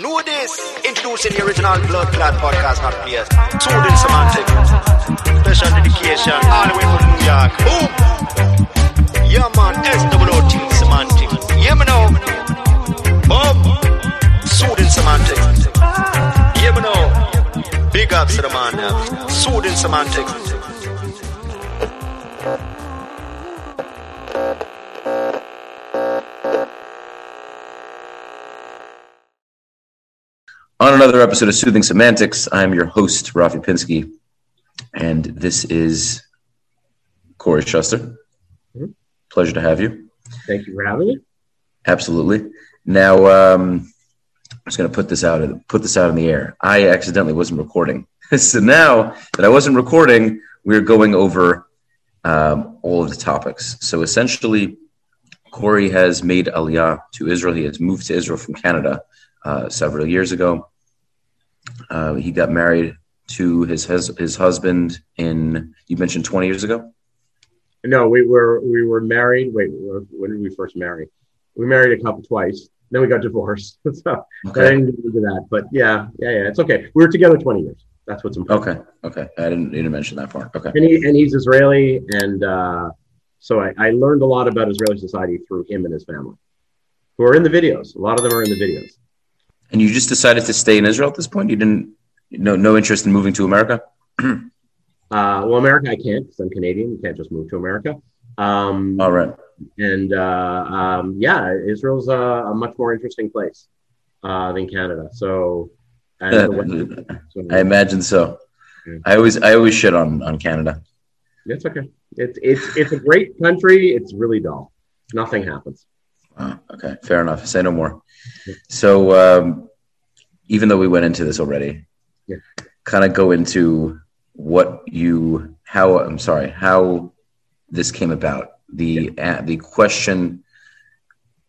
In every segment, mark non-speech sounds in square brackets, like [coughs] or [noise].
Know this. Introducing the original Blood Clot podcast, not players. Soothing semantic. Special dedication. All the way from New York. Boom. Yeah, man. SWOT semantic. Yeah, me know. Boom. Soothing semantic. Yeah, me know. Big ups to the man now. Soothing semantic. Another episode of Soothing Semantics, I'm your host, Rafi Pinsky, and this is Corey Shuster. Mhm. Pleasure to have you. Thank you for having me. Absolutely. Now, um, I'm just going to put this out put this out in the air. I accidentally wasn't recording, [laughs] so now that I wasn't recording, we're going over um, all of the topics. So essentially, Corey has made Aliyah to Israel. He has moved to Israel from Canada uh, several years ago. Uh, he got married to his, his his husband in you mentioned 20 years ago. No, we were we were married. Wait, when did we first marry? We married a couple twice. Then we got divorced. [laughs] so I didn't get into that. But yeah, yeah, yeah. It's okay. We were together 20 years. That's what's important. Okay. Okay. I didn't didn't mention that part. Okay. And, he, and he's Israeli, and uh, so I, I learned a lot about Israeli society through him and his family, who are in the videos. A lot of them are in the videos. And you just decided to stay in Israel at this point? You didn't no no interest in moving to America? [clears throat] Uh, well, America, I can't because I'm Canadian. You can't just move to America. Um, All right. and uh, um, yeah, Israel's a, a much more interesting place uh, than Canada. So, and the weather- [laughs] so I imagine so. Yeah. I always I always shit on on Canada. it's okay. It's it's it's a great country. It's really dull. Nothing happens. Oh, okay, fair enough. Say no more. So, um, even though we went into this already, Yeah. kind of go into what you how I'm sorry how this came about. The uh, the question,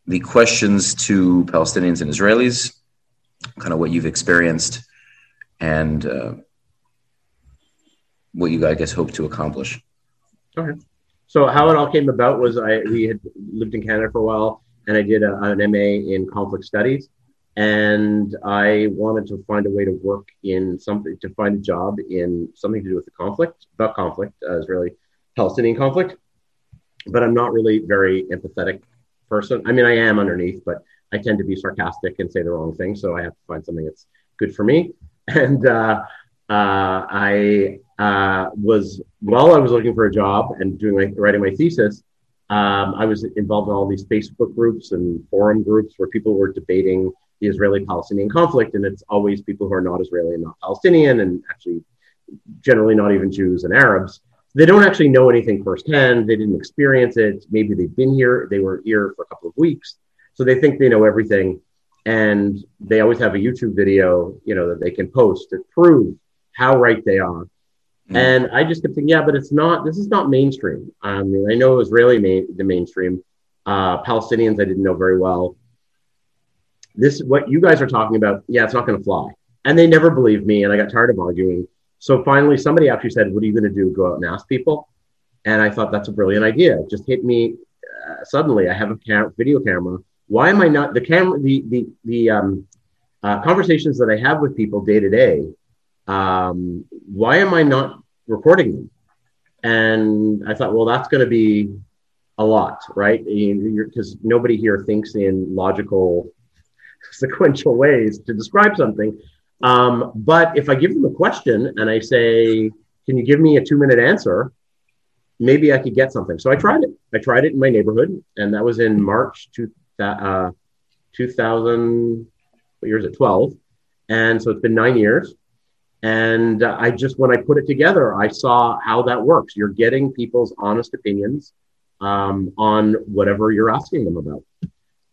the questions to Palestinians and Israelis, kind of what you've experienced, and uh, what you I guess hope to accomplish. Okay. So how it all came about was I we had lived in Canada for a while, and I did a, an MA in conflict studies, and I wanted to find a way to work in something to find a job in something to do with the conflict, the conflict, uh, Israeli Palestinian conflict. But I'm not really very empathetic person. I mean, I am underneath, but I tend to be sarcastic and say the wrong thing. So I have to find something that's good for me. [laughs] And uh, uh, I uh, was while I was looking for a job and doing my, writing my thesis, um, I was involved in all these Facebook groups and forum groups where people were debating the Israeli-Palestinian conflict, and it's always people who are not Israeli and not Palestinian, and actually generally not even Jews and Arabs. They don't actually know anything firsthand. They didn't experience it. Maybe they've been here. They were here for a couple of weeks, so they think they know everything. And they always have a YouTube video, you know, that they can post to prove how right they are. Mm. And I just kept thinking, yeah, but it's not. This is not mainstream. I mean, I know Israeli main, the mainstream. Uh, Palestinians, I didn't know very well. This, what you guys are talking about, yeah, it's not going to fly. And they never believed me, and I got tired of arguing. So finally, somebody actually said, "What are you going to do? Go out and ask people?" And I thought that's a brilliant idea. It just hit me uh, suddenly. I have a cam- video camera. Why am I not the camera? The the the um, uh, conversations that I have with people day to day. Um, why am I not recording them? And I thought, well, that's going to be a lot, right? Because nobody here thinks in logical, [laughs] sequential ways to describe something. Um, but if I give them a question and I say, "Can you give me a two-minute answer?" Maybe I could get something. So I tried it. I tried it in my neighborhood, and that was in March two, uh, 2000. What year is it? 12. And so it's been nine years. And I just, when I put it together, I saw how that works. You're getting people's honest opinions um, on whatever you're asking them about.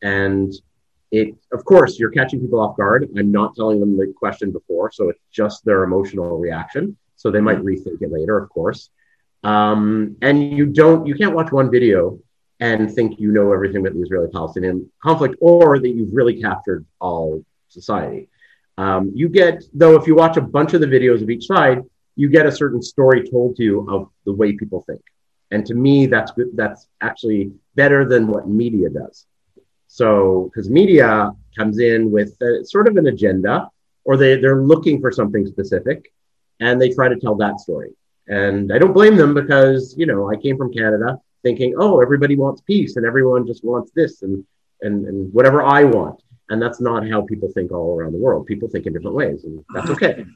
And it, of course, you're catching people off guard. I'm not telling them the question before, so it's just their emotional reaction. So they might rethink it later, of course. Um, and you don't, you can't watch one video and think you know everything about the Israeli-Palestinian conflict, or that you've really captured all society. Um, you get, though, if you watch a bunch of the videos of each side, you get a certain story told to you of the way people think. And to me, that's good. That's actually better than what media does. So, because media comes in with a, sort of an agenda, or they, they're looking for something specific, and they try to tell that story. And I don't blame them because, you know, I came from Canada thinking, oh, everybody wants peace and everyone just wants this and, and, and whatever I want. And that's not how people think all around the world. People think in different ways, and that's okay.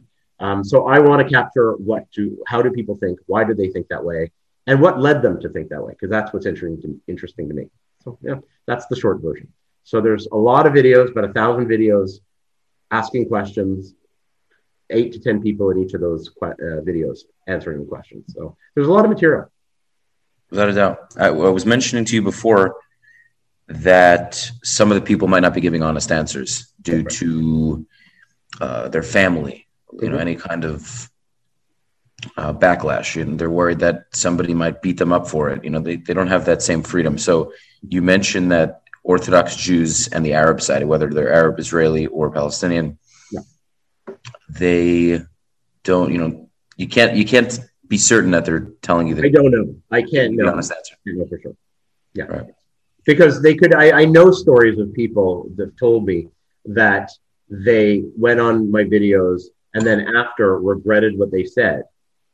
Um, so I want to capture what do, how do people think? Why do they think that way? And what led them to think that way? Because that's what's interesting to, interesting to me. So yeah, that's the short version. So there's a lot of videos, about a thousand videos asking questions, eight to 10 people in each of those uh, videos answering the questions. So there's a lot of material. Without a doubt. I, I was mentioning to you before that some of the people might not be giving honest answers due right. to uh, their family, you mm-hmm. know, any kind of uh, backlash and they're worried that somebody might beat them up for it. You know, they, they don't have that same freedom. So you mentioned that Orthodox Jews and the Arab side, whether they're Arab, Israeli, or Palestinian, yeah. they don't, you know, you can't, you can't be certain that they're telling you that. I don't know. I can't know. Honest answer. I know for sure. Yeah. Right. Because they could, I, I know stories of people that told me that they went on my videos and then after regretted what they said.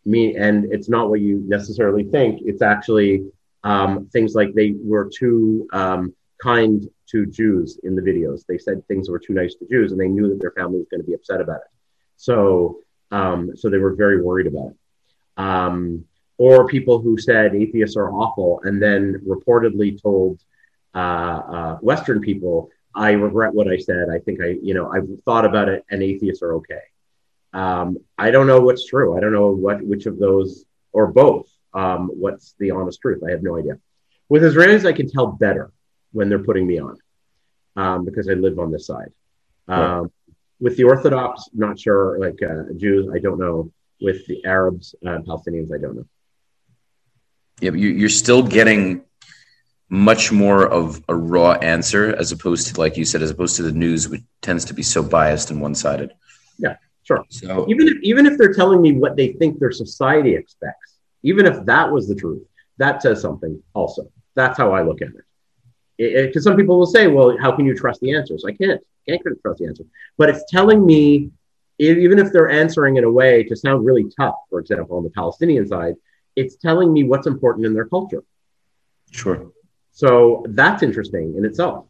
Me and it's not what you necessarily think. It's actually um, things like they were too um, kind to jews in the videos. They said things were too nice to jews and they knew that their family was going to be upset about it. So um, so they were very worried about it. Um, or people who said atheists are awful and then reportedly told uh, uh, western people i regret what i said i think i you know i've thought about it and atheists are okay um, I don't know what's true. I don't know what which of those or both. Um, what's the honest truth? I have no idea. With Israelis, I can tell better when they're putting me on um, because I live on this side. Um, with the Orthodox, not sure. Like uh, Jews, I don't know. With the Arabs, uh, Palestinians, I don't know. Yeah, but you're still getting much more of a raw answer as opposed to, like you said, as opposed to the news, which tends to be so biased and one sided. Yeah. Sure. So even if even if they're telling me what they think their society expects, even if that was the truth, that says something. Also, that's how I look at it. Because some people will say, "Well, how can you trust the answers?" I can't. Can't trust the answers. But it's telling me, even if they're answering in a way to sound really tough, for example, on the Palestinian side, it's telling me what's important in their culture. Sure. So that's interesting in itself.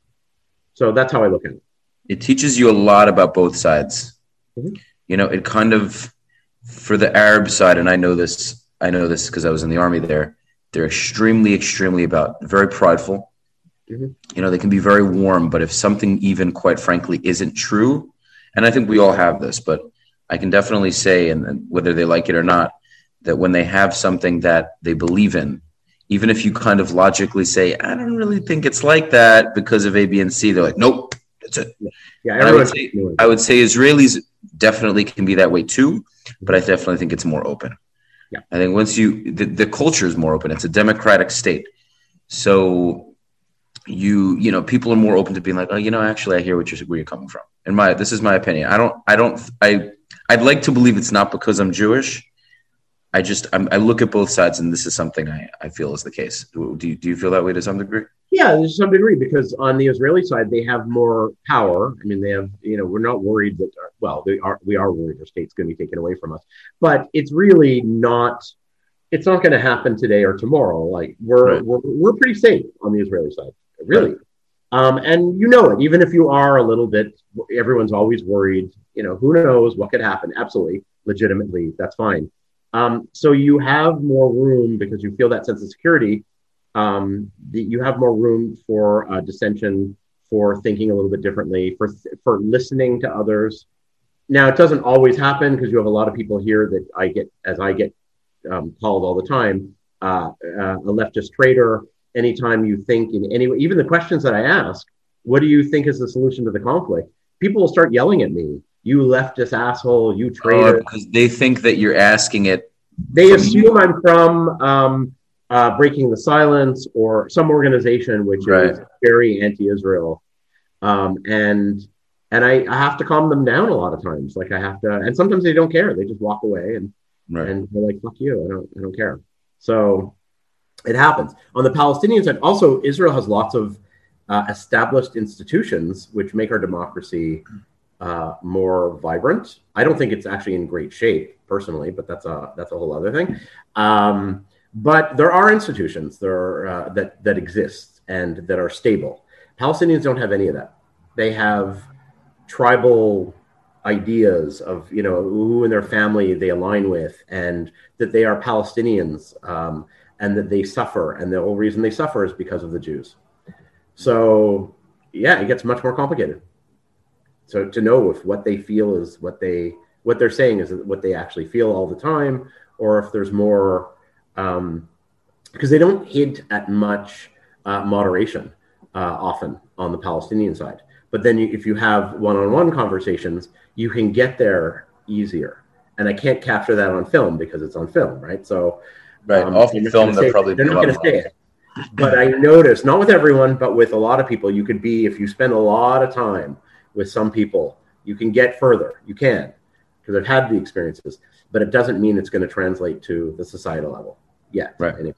So that's how I look at it. It teaches you a lot about both sides. Mm-hmm you know, it kind of for the Arab side, and I know this, I know this because I was in the army there. They're extremely, extremely about very prideful. Mm-hmm. You know, they can be very warm, but if something even quite frankly isn't true, and I think we all have this, but I can definitely say, and, and whether they like it or not, that when they have something that they believe in, even if you kind of logically say, I don't really think it's like that because of A, B, and C, they're like, nope, that's it. Yeah, I would, say, I would say Israelis definitely can be that way too, but I definitely think it's more open. Yeah. I think once you the, the culture is more open, it's a democratic state. So you you know people are more open to being like oh you know actually I hear what you're where you're coming from. And my this is my opinion. I don't I don't I I'd like to believe it's not because I'm Jewish. I just I'm, i look at both sides, and this is something I, I feel is the case. Do you, do you feel that way to some degree? Yeah, to some degree, because on the Israeli side, they have more power. I mean, they have, you know, we're not worried that, well, they are, we are worried our state's going to be taken away from us, but it's really not, it's not going to happen today or tomorrow. Like we're, right. we're, we're pretty safe on the Israeli side, really. Right. Um, and you know it, even if you are a little bit, everyone's always worried, you know, who knows what could happen? Absolutely, legitimately, that's fine. Um, so you have more room because you feel that sense of security um, you have more room for uh, dissension, for thinking a little bit differently, for for listening to others. Now, it doesn't always happen because you have a lot of people here that I get, as I get um, called all the time, uh, uh, a leftist traitor. Anytime you think in any way, even the questions that I ask, what do you think is the solution to the conflict? People will start yelling at me. You leftist asshole. You traitor. because they think that you're asking it. They assume you. I'm from. Um, uh, Breaking the Silence or some organization which right. is very anti-Israel, um, and and I, I, have to calm them down a lot of times. Like I have to, and sometimes they don't care; they just walk away and right. and they're like, "Fuck you! I don't I don't care." So it happens on the Palestinian side. Also, Israel has lots of uh, established institutions which make our democracy uh, more vibrant. I don't think it's actually in great shape personally, but that's a that's a whole other thing. Um, but there are institutions that are, uh, that that exist and that are stable. Palestinians don't have any of that. They have tribal ideas of you know who in their family they align with, and that they are Palestinians, um, and that they suffer, and the whole reason they suffer is because of the Jews. So yeah, it gets much more complicated. So to know if what they feel is what they what they're saying is what they actually feel all the time, or if there's more because um, they don't hint at much uh, moderation uh, often on the Palestinian side. But then you, if you have one-on-one conversations, you can get there easier. And I can't capture that on film because it's on film, right? So right um, off film, they're probably they're not going to say it. But I noticed, not with everyone, but with a lot of people, you could be if you spend a lot of time with some people, you can get further. You can because I've had the experiences, but it doesn't mean it's going to translate to the societal level yet. Right. Anyway.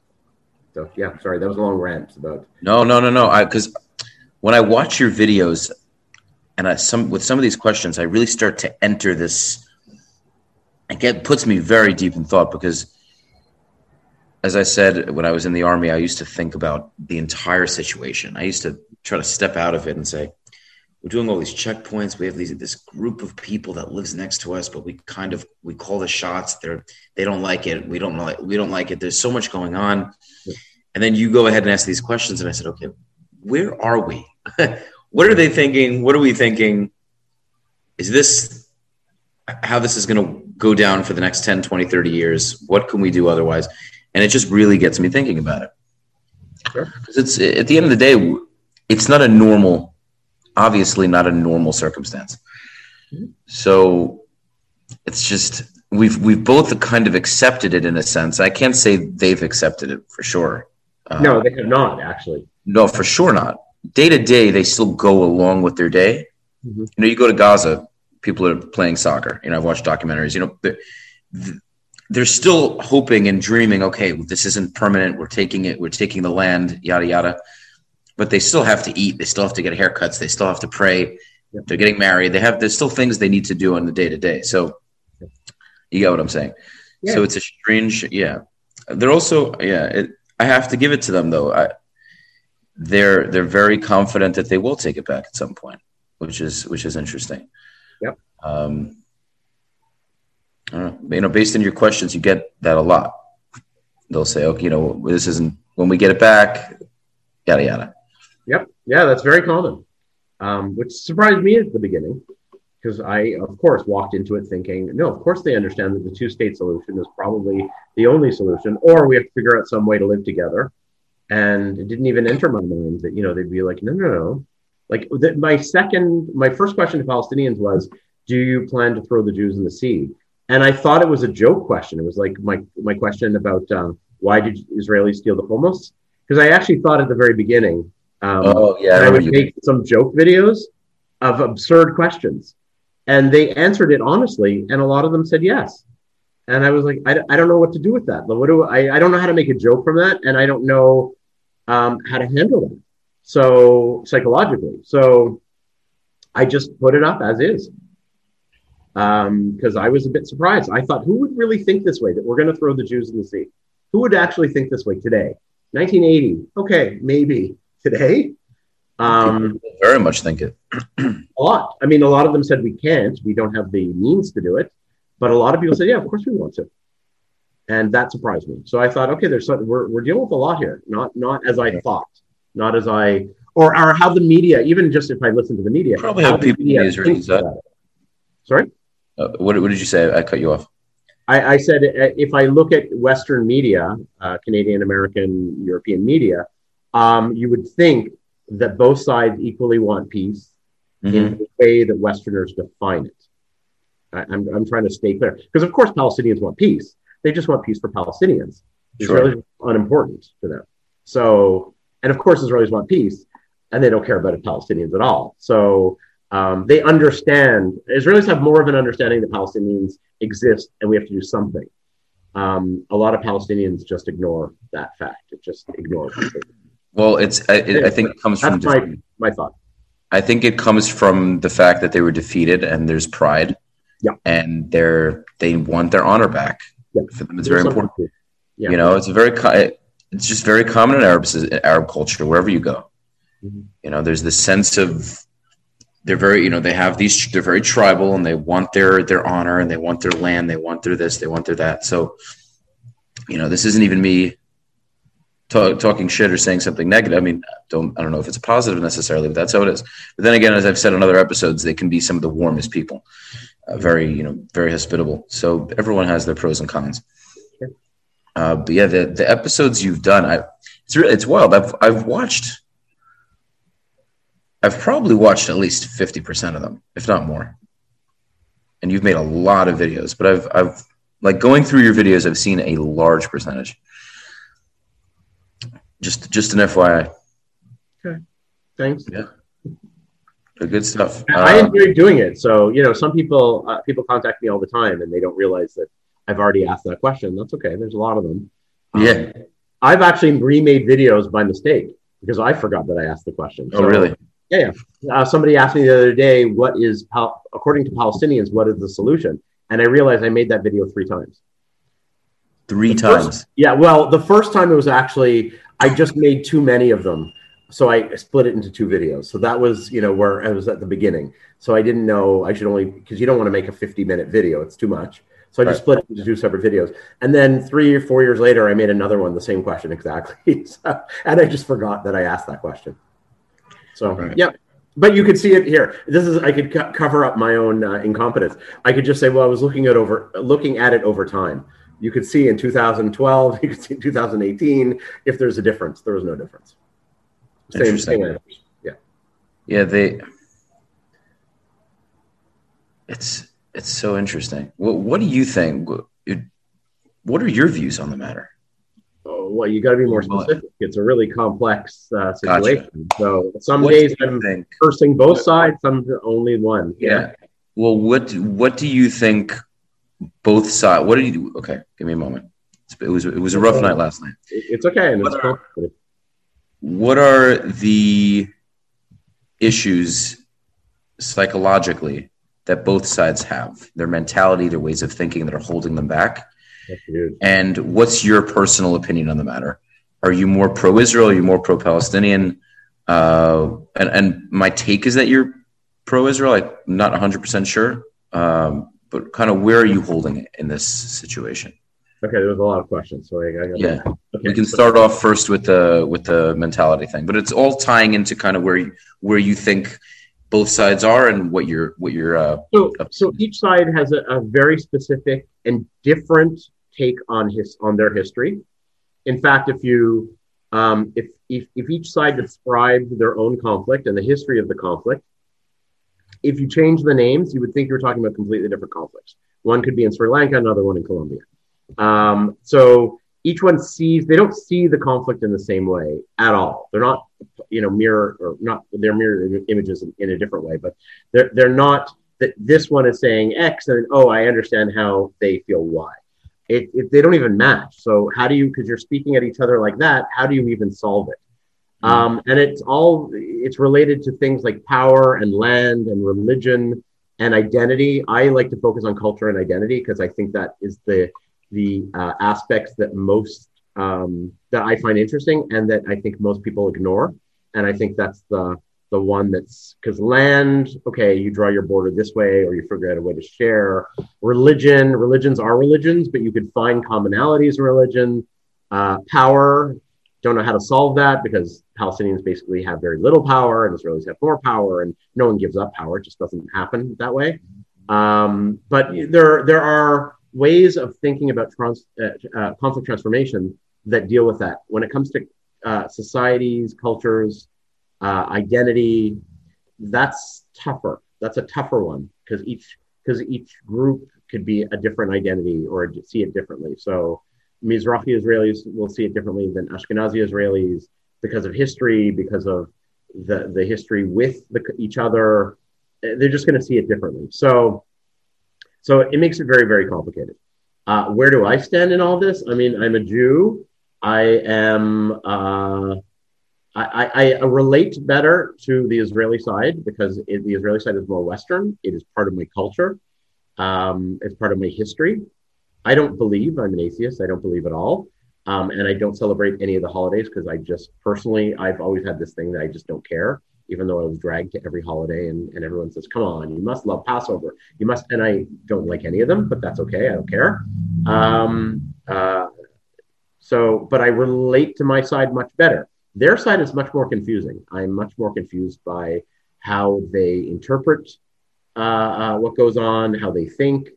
So yeah, sorry, that was a long rant about. No, no, no, no. I because when I watch your videos, and I, some with some of these questions, I really start to enter this. It get puts me very deep in thought because, as I said when I was in the army, I used to think about the entire situation. I used to try to step out of it and say, we're doing all these checkpoints. We have these this group of people that lives next to us, but we kind of we call the shots. They're they don't like it. We don't like we don't like it. There's so much going on. And then you go ahead and ask these questions, and I said, okay, where are we? [laughs] what are they thinking? What are we thinking? Is this how this is going to go down for the next 10, 20, 30 years? What can we do otherwise? And it just really gets me thinking about it. Because sure. it's at the end of the day, it's not a normal obviously not a normal circumstance. So it's just we've we've both kind of accepted it in a sense. I can't say they've accepted it for sure. Um, no, they have not actually. No, for sure not. Day to day, they still go along with their day. Mm-hmm. You know, you go to Gaza, people are playing soccer. You know, I've watched documentaries. You know, they're, they're still hoping and dreaming. Okay, this isn't permanent. We're taking it. We're taking the land. Yada yada but they still have to eat. They still have to get haircuts. They still have to pray. Yep. They're getting married. They have there's still things they need to do on the day to day. So you get what I'm saying. Yeah. So it's a strange, yeah. They're also, yeah. It, I have to give it to them though. I, they're they're very confident that they will take it back at some point, which is which is interesting. Yep. Um, know, you know, based on your questions, you get that a lot. They'll say, okay, you know, this isn't when we get it back, yada yada. Yeah, that's very common, um, which surprised me at the beginning because I, of course, walked into it thinking, no, of course they understand that the two state solution is probably the only solution, or we have to figure out some way to live together. And it didn't even enter my mind that, you know, they'd be like, no, no, no. Like the, my second, my first question to Palestinians was, do you plan to throw the Jews in the sea? And I thought it was a joke question. It was like my, my question about um, why did Israelis steal the hummus? Because I actually thought at the very beginning, um, oh yeah, I, I would make some joke videos of absurd questions, and they answered it honestly, and a lot of them said yes. And I was like, I, I don't know what to do with that. What do I? I don't know how to make a joke from that, and I don't know um, how to handle that. So psychologically, so I just put it up as is because um, I was a bit surprised. I thought, who would really think this way that we're going to throw the Jews in the sea? Who would actually think this way today? 1980. Okay, maybe today. Um, very much think it. [clears throat] a lot. I mean, a lot of them said we can't. We don't have the means to do it. But a lot of people said, yeah, of course we want to. And that surprised me. So I thought, okay, there's something, we're, we're dealing with a lot here. Not not as I thought, not as I or or how the media, even just if I listen to the media, probably how, how people thinks that. Sorry. Uh, what, what did you say? I cut you off. I, I said uh, if I look at Western media, uh, Canadian, American, European media, um, you would think that both sides equally want peace mm-hmm. in the way that Westerners define it. I, am I'm, I'm trying to stay clear because, of course, Palestinians want peace. They just want peace for Palestinians. Sure. Israelis unimportant to them. So, and of course, Israelis want peace, and they don't care about Palestinians at all. So um, they understand. Israelis have more of an understanding that Palestinians exist, and we have to do something. Um, a lot of Palestinians just ignore that fact. It just ignores. Well, it's I, it, I think it comes from That's my, defeat. my thought. I think it comes from the fact that they were defeated and there's pride. Yeah. And they're they want their honor back. Yeah. For them, it's There's very important. Yeah. You know, it's a very it's just very common in Arab Arab culture wherever you go. Mhm. You know, there's this sense of they're very you know they have these they're very tribal and they want their their honor and they want their land they want their this they want their that so you know this isn't even me ta- talking shit or saying something negative. I mean don't i don't know if it's a positive necessarily but that's how it is. But then again as i've said in other episodes they can be some of the warmest people. Uh, very you know very hospitable. So everyone has their pros and cons. Uh, but yeah the, the episodes you've done i it's really it's wild. I've i've watched I've probably watched at least 50% of them, if not more. And you've made a lot of videos, but I've I've like going through your videos, I've seen a large percentage. Just just an FYI. Okay. Thanks. The good stuff. I Um, enjoy doing it. So you know, some people uh, people contact me all the time, and they don't realize that I've already asked that question. That's okay. There's a lot of them. Um, Yeah. I've actually remade videos by mistake because I forgot that I asked the question. oh really? Yeah. yeah. Uh, somebody asked me the other day, "What is according to Palestinians? What is the solution?" And I realized I made that video three times. Three The first- times. Yeah, well, the first time it was actually I just made too many of them, so I split it into two videos. So that was you know where I was at the beginning. So I didn't know I should only because you don't want to make a fifty minute video; it's too much. So I just split it into two separate videos. And then three or four years later, I made another one, the same question exactly. [laughs] So- and I just forgot that I asked that question. So Right. yeah. But you could see it here. This is I could co- cover up my own uh, incompetence. I could just say, well, I was looking at over looking at it over time. You could see in 2012, [laughs] you could see in 2018 if there's a difference. There was no difference. Same, same answers. Yeah. Yeah, they. It's it's so interesting. What what do you think? What- are your views on the matter? Oh, well, you got to be more specific. It's a really complex uh, Gotcha. situation. So some What days I'm think? cursing both sides, some only one. Yeah. Well, what what do you think? Both sides. What did you do? Okay, give me a moment. It was it was a rough night last night. It's okay. And it's What are-. What are the issues psychologically that both sides have? Their mentality, their ways of thinking that are holding them back. And what's your personal opinion on the matter? Are you more pro-Israel? Are you more pro-Palestinian? Uh, and, and my take is that you're pro-Israel. I'm not 100% sure. Um, but kind of where are you holding it in this situation? Okay, there was a lot of questions. So I, I got Yeah. Okay. We can start off first with the with the mentality thing, but it's all tying into kind of where you, where you think both sides are and what you're what you're uh, So, so each side has a, a very specific and different take on his on their history. In fact, if you um, if, if if each side described their own conflict and the history of the conflict, if you change the names, you would think you were talking about completely different conflicts. One could be in Sri Lanka, another one in Colombia. Um, so each one sees they don't see the conflict in the same way at all. They're not, you know, mirror or not. They're mirror images in, in a different way, but they're they're not that this one is saying X and oh, I understand how they feel Y. It, it they don't even match. So how do you because you're speaking at each other like that? How do you even solve it? Um, and it's all it's related to things like power and land and religion and identity. I like to focus on culture and identity because I think that is the the uh, aspects that most um, that I find interesting and that I think most people ignore. And I think that's the the one that's because land, okay, you draw your border this way, or you figure out a way to share. Religion, religions are religions, but you could find commonalities in religion. Uh, power, don't know how to solve that because Palestinians basically have very little power and Israelis have more power, and no one gives up power. It just doesn't happen that way. Um, but there, there are ways of thinking about trans, uh, uh, conflict transformation that deal with that. When it comes to uh, societies, cultures, uh, identity, that's tougher. That's a tougher one because each because each group could be a different identity or see it differently. So Mizrahi Israelis will see it differently than Ashkenazi Israelis because of history, because of the the history with the, each other. They're just going to see it differently. So so it makes it very very complicated. Uh, where do I stand in all this? I mean, I'm a Jew. I am. Uh, I, I, I relate better to the Israeli side because it, the Israeli side is more Western. It is part of my culture. Um, it's part of my history. I don't believe I'm an atheist. I don't believe at all. Um, and I don't celebrate any of the holidays because I just personally, I've always had this thing that I just don't care, even though I was dragged to every holiday and, and everyone says, come on, you must love Passover. You must, and I don't like any of them, but that's okay. I don't care. Um, uh, so, but I relate to my side much better. Their side is much more confusing. I'm much more confused by how they interpret uh, uh, what goes on, how they think.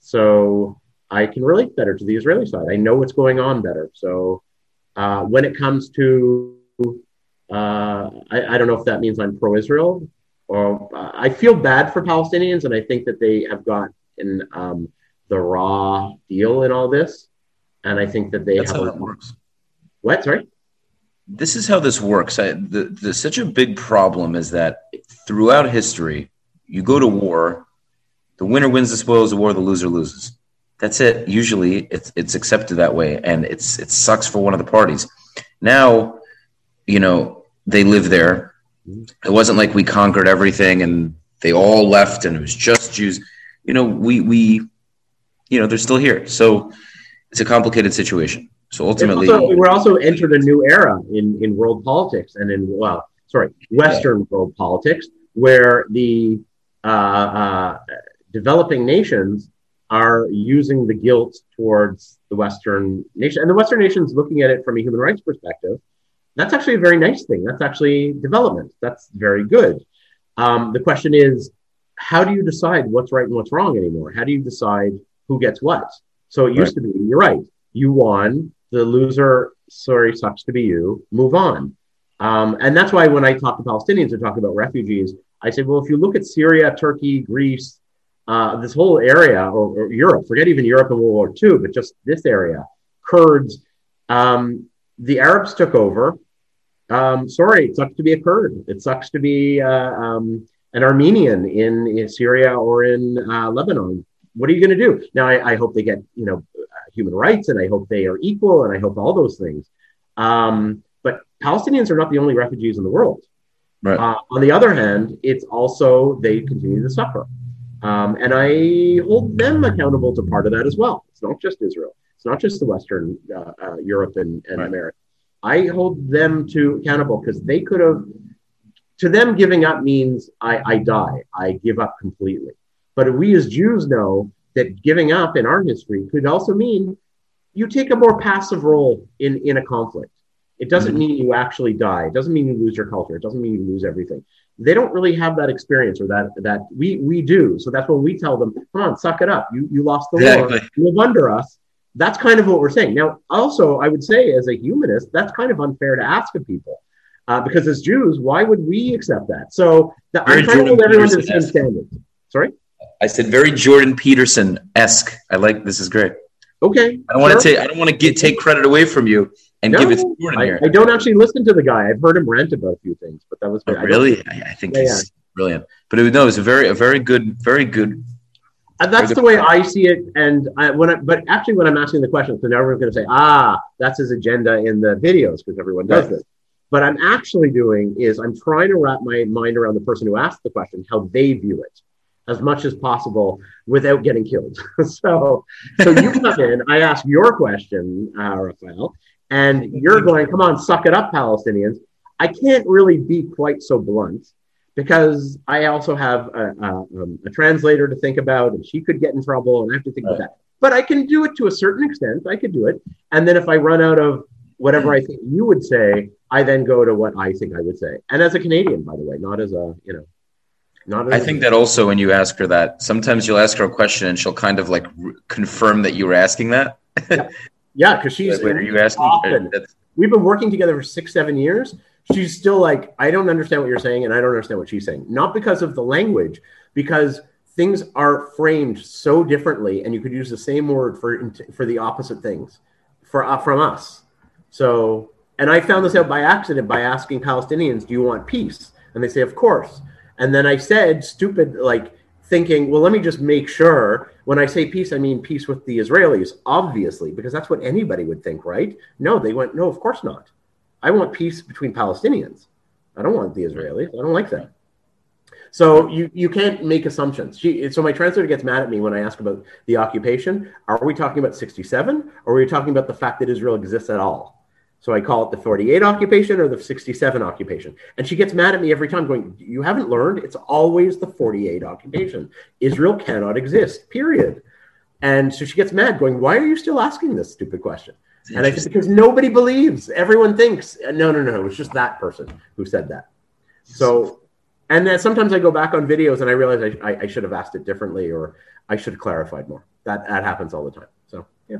So I can relate better to the Israeli side. I know what's going on better. So uh, when it comes to, uh, I, I, don't know if that means I'm pro-Israel or uh, I feel bad for Palestinians, and I think that they have got in um, the raw deal in all this, and I think that they That's have. How that works. What? Sorry. This is how this works. I, the, the such a big problem is that throughout history, you go to war, the winner wins the spoils of war, the loser loses that's it. Usually, it's it's accepted that way, and it's it sucks for one of the parties. Now, you know, they live there. It wasn't like we conquered everything and they all left, and it was just Jews. You know, we we, you know, they're still here. So it's a complicated situation. So ultimately, also, we're also entered a new era in in world politics and in well, sorry, Western yeah. world politics, where the uh, uh, developing nations are using the guilt towards the Western nation. And the Western nations looking at it from a human rights perspective, that's actually a very nice thing. That's actually development. That's very good. Um, the question is, how do you decide what's right and what's wrong anymore? How do you decide who gets what? So it used right. to be, you're right, you won, the loser, sorry, sucks to be you, move on. Um, and that's why when I talk to Palestinians or talk about refugees, I say, well, if you look at Syria, Turkey, Greece, uh, this whole area, or, or, Europe, forget even Europe in World War II, but just this area, Kurds, um, the Arabs took over. Um, sorry, it sucks to be a Kurd. It sucks to be uh, um, an Armenian in, in, Syria or in uh, Lebanon. What are you going to do? Now, I, I, hope they get you know human rights, and I hope they are equal, and I hope all those things. Um, but Palestinians are not the only refugees in the world. Right. Uh, on the other hand, it's also they continue to suffer. Um, and I hold them accountable to part of that as well. It's not just Israel. It's not just the Western uh, uh, Europe and, and right. America. I hold them to accountable because they could have. To them, giving up means I, I die. I give up completely. But we as Jews know that giving up in our history could also mean you take a more passive role in, in a conflict. It doesn't mm-hmm. mean you actually die. It doesn't mean you lose your culture. It doesn't mean you lose everything they don't really have that experience or that that we we do. So that's when we tell them, come on, suck it up. You you lost the exactly. war. You live under us. That's kind of what we're saying. Now, also, I would say as a humanist, that's kind of unfair to ask of people. Uh, because as Jews, why would we accept that? So the, I'm trying to hold everyone to the same standards. Sorry? I said very Jordan Peterson esque. I like this is great. Okay. I don't want to take I don't want to get take credit away from you and no, give it to Jordan I, here. I don't actually listen to the guy. I've heard him rant about a few things, but that was oh, really. I, I, think yeah, he's yeah. brilliant. But it was no, it was a very a very good, very good. And that's the way I see it. And I, when I, but actually, when I'm asking the question, so now everyone's going to say, ah, that's his agenda in the videos because everyone does right. this. But I'm actually doing is I'm trying to wrap my mind around the person who asked the question, how they view it as much as possible without getting killed. [laughs] so, so you come in, I ask your question, uh, Raphael, and you're going, come on, suck it up, Palestinians. I can't really be quite so blunt because I also have a, a, um, a, translator to think about, and she could get in trouble, and I have to think right. about that. But I can do it to a certain extent. I could do it, and then if I run out of whatever I think you would say, I then go to what I think I would say. And as a Canadian, by the way, not as a you know, not. I think that also when you ask her that, sometimes you'll ask her a question and she'll kind of like re- confirm that you were asking that. Yeah. [laughs] Yeah, because she's. Wait, are you asking? Often, we've been working together for six, seven years. She's still like, I don't understand what you're saying, and I don't understand what she's saying. Not because of the language, because things are framed so differently, and you could use the same word for for the opposite things, for uh, from us. So, and I found this out by accident by asking Palestinians, "Do you want peace?" And they say, "Of course." And then I said, "Stupid, like." Thinking, well, let me just make sure. When I say peace, I mean peace with the Israelis, obviously, because that's what anybody would think, right? No, they went, no, of course not. I want peace between Palestinians. I don't want the Israelis. I don't like that. So you, you can't make assumptions. She, so my translator gets mad at me when I ask about the occupation. Are we talking about 67 or are we talking about the fact that Israel exists at all? So I call it the 48 occupation or the 67 occupation. And she gets mad at me every time going, you haven't learned. It's always the 48 occupation. Israel cannot exist, period. And so she gets mad going, why are you still asking this stupid question? And I said, because nobody believes. Everyone thinks, uh, no, no, no, no. It's just that person who said that. So and then sometimes I go back on videos and I realize I, I, I should have asked it differently or I should have clarified more. That that happens all the time. So yeah.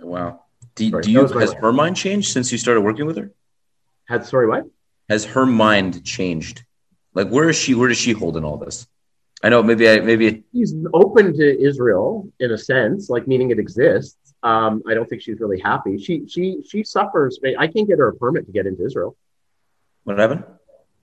Wow. Do, sorry, do you has her mind changed since you started working with her? Had sorry what? Has her mind changed? Like where is she? Where does she hold in all this? I know maybe I maybe she's open to Israel in a sense, like meaning it exists. Um, I don't think she's really happy. She she she suffers. I can't get her a permit to get into Israel. What happened?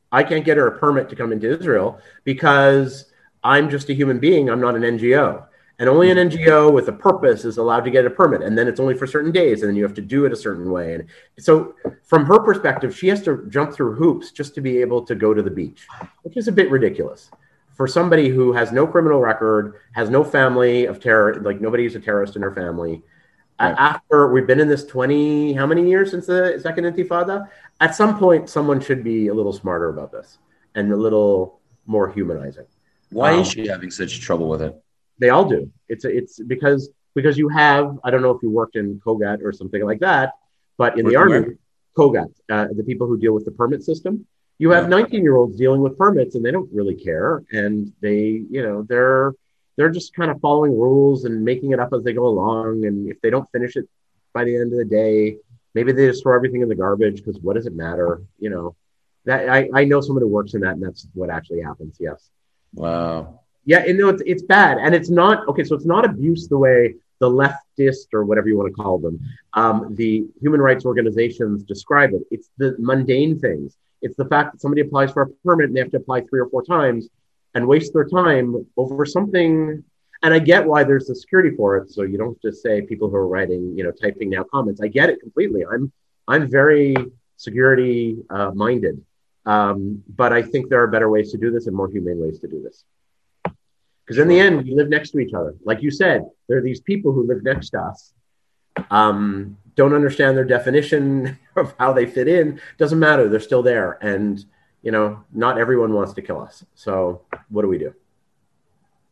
I can't get her a permit to come into Israel because I'm just a human being. I'm not an NGO. And only an NGO with a purpose is allowed to get a permit. And then it's only for certain days. And then you have to do it a certain way. And so, from her perspective, she has to jump through hoops just to be able to go to the beach, which is a bit ridiculous for somebody who has no criminal record, has no family of terror, like nobody's a terrorist in her family. Right. After we've been in this 20, how many years since the second intifada? at some point, someone should be a little smarter about this and a little more humanizing. Why um, is she having such trouble with it? They all do. It's a, it's because because you have I don't know if you worked in COGAT or something like that, but in the army, COGAT, uh, the people who deal with the permit system, you have 19 year olds dealing with permits and they don't really care, and they you know they're they're just kind of following rules and making it up as they go along, and if they don't finish it by the end of the day, Maybe they just throw everything in the garbage because what does it matter? You know, that I, I know someone who works in that, and that's what actually happens. Yes. Wow. Yeah, no, it's it's bad, and it's not okay. So it's not abuse the way the leftist or whatever you want to call them, um, the human rights organizations describe it. It's the mundane things. It's the fact that somebody applies for a permit and they have to apply three or four times and waste their time over something and I get why there's the security for it. So you don't just say people who are writing, you know, typing now comments. I get it completely. I'm I'm very security uh, minded, um, but I think there are better ways to do this and more humane ways to do this. Because in the end, we live next to each other. Like you said, there are these people who live next to us. Um, don't understand their definition [laughs] of how they fit in. Doesn't matter. They're still there, and you know, not everyone wants to kill us. So what do we do?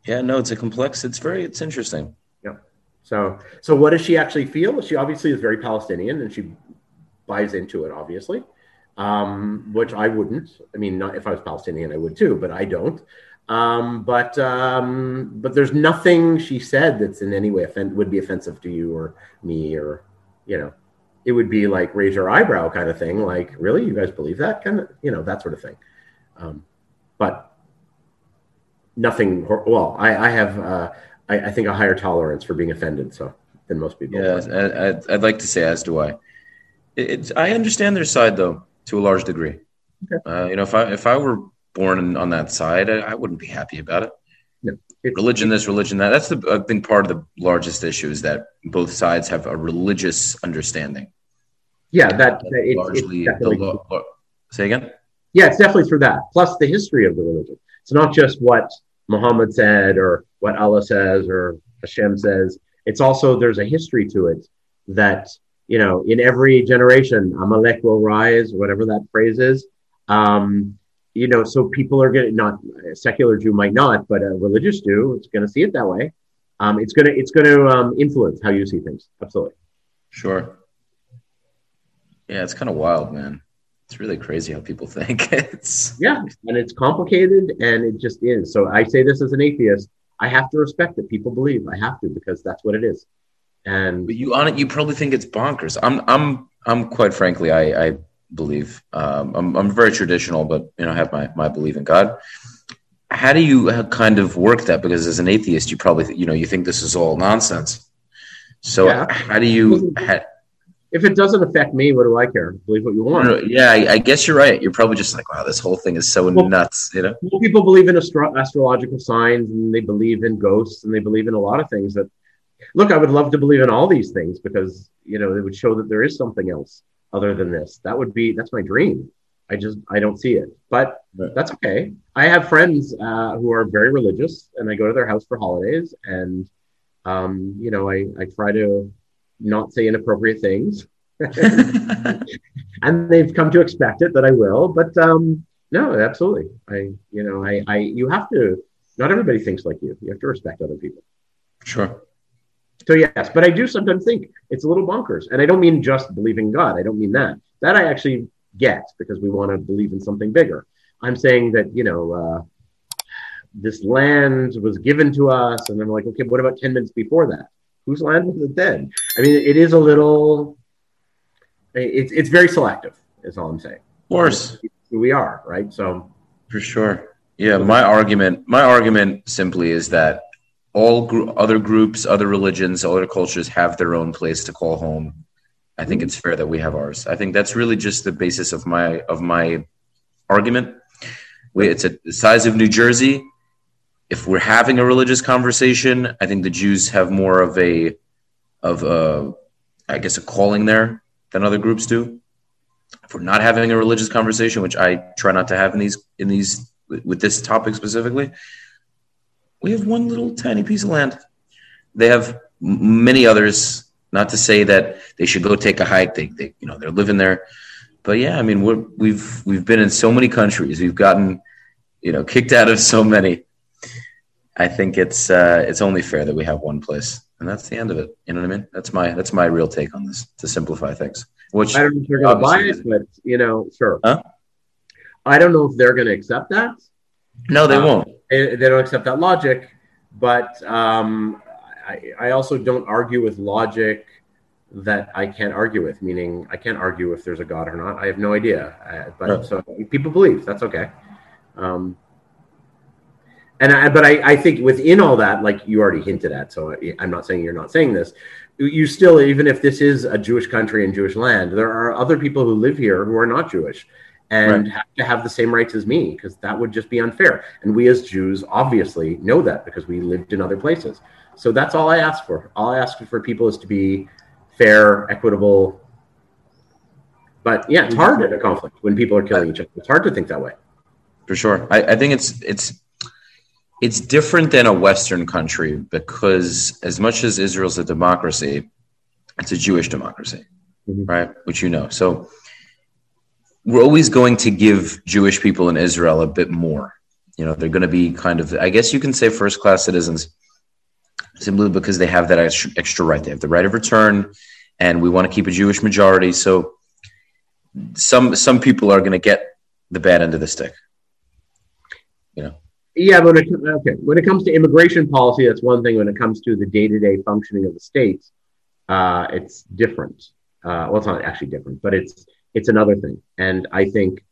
Yeah, no, it's a complex. It's very, it's interesting. Yeah. So, so what does she actually feel? She obviously is very Palestinian, and she buys into it, obviously, um, which I wouldn't. I mean, not if I was Palestinian, I would too, but I don't. Um, but um, but there's nothing she said that's in any way offend would be offensive to you or me or you know, it would be like raise your eyebrow kind of thing. Like, really, you guys believe that kind of you know that sort of thing. Um, but nothing. Well, I, I have, uh, I, I, think, a higher tolerance for being offended. So than most people. Yeah, I, would I'd like to say, as do I. It's, I understand their side though, to a large degree. Okay. Uh, you know, if I if I were born on that side, I, I wouldn't be happy about it. religion, this, religion, that. That's the I think part of the largest issue is that both sides have a religious understanding. Yeah, that, that it, largely. The, say again. Yeah, it's definitely through that. Plus the history of the religion. It's not just what Muhammad said or what Allah says or Hashem says. It's also there's a history to it that you know in every generation Amalek will rise, whatever that phrase is. Um, you know, so people are going to not a secular Jew might not, but a religious Jew is going to see it that way. Um, it's going to it's going to um, influence how you see things. Absolutely. Sure. Yeah, it's kind of wild, man it's really crazy how people [laughs] think. it's yeah, and it's complicated, and it just is. So I say this as an atheist. I have to respect that people believe. I have to because that's what it is. And but you on it, you probably think it's bonkers. I'm I'm I'm quite frankly, I I believe. Um, I'm I'm very traditional, but you know, I have my my belief in God. How do you kind of work that? Because as an atheist, you probably you know you think this is all nonsense. So yeah. how do you? How, if it doesn't affect me, what do I care? Believe what you want. Yeah, I, I guess you're right. You're probably just like, wow, this whole thing is so well, nuts. You know, well, people believe in astro- astrological signs, and they believe in ghosts, and they believe in a lot of things. That look, I would love to believe in all these things because you know it would show that there is something else other than this. That would be that's my dream. I just I don't see it, but that's okay. I have friends uh, who are very religious, and I go to their house for holidays, and um, you know I I try to not say inappropriate things, [laughs] and they've come to expect it that I will. But um, no, absolutely, I you know I I you have to. Not everybody thinks like you. You have to respect other people. Sure. So yes, but I do sometimes think it's a little bonkers, and I don't mean just believing God. I don't mean that. That I actually get because we want to believe in something bigger. I'm saying that you know uh, this land was given to us, and I'm like, okay, what about ten minutes before that? Whose land was it then? I mean, it is a little. It's it's very selective. Is all I'm saying. Of course. Who we are, right? So For sure. Yeah, my argument, my argument simply is that all gr- other groups, other religions, other cultures have their own place to call home. I think mm-hmm. it's fair that we have ours. I think that's really just the basis of my of my argument. We, it's a, the size of New Jersey. If we're having a religious conversation, I think the Jews have more of a of a, I guess, a calling there than other groups do. If we're not having a religious conversation, which I try not to have in these in these with with this topic specifically, we have one little tiny piece of land. They have many others. Not to say that they should go take a hike. They, they you know, they're living there. But yeah, I mean, we're, we've we've been in so many countries. We've gotten, you know, kicked out of so many. I think it's uh, it's only fair that we have one place, and that's the end of it. You know what I mean? That's my that's my real take on this to simplify things. Which I don't know if they're going to buy it, but you know, sure. Huh? I don't know if they're going to accept that. no, they Uh, won't. They, don't accept that logic but um, I, I also don't argue with logic that i can't argue with meaning i can't argue if there's a god or not. I have no idea. Uh, but Right. so people believe. That's okay. Um, and I, but I, I think within all that like you already hinted at so I, i'm not saying you're not saying this you still even if this is a jewish country and jewish land there are other people who live here who are not jewish and have to have the same rights as me because that would just be unfair. And we as Jews obviously know that because we lived in other places. So that's all I ask for. All I ask for people is to be fair, equitable. But yeah, it's hard in a conflict when people are killing each other. It's hard to think that way. for sure. I, I think it's it's it's different than a Western country because as much as Israel's a democracy, it's a Jewish democracy, Mhm. right? Which you know. So we're always going to give Jewish people in Israel a bit more. You know, they're going to be kind of, I guess you can say, first class citizens simply because they have that extra, right. They have the right of return, and we want to keep a Jewish majority. So some some people are going to get the bad end of the stick. You know. Yeah, but when it, okay, when it comes to immigration policy, that's one thing. When it comes to the day-to-day functioning of the states, uh, it's different. Uh, well, it's not actually different, but it's it's another thing. And I think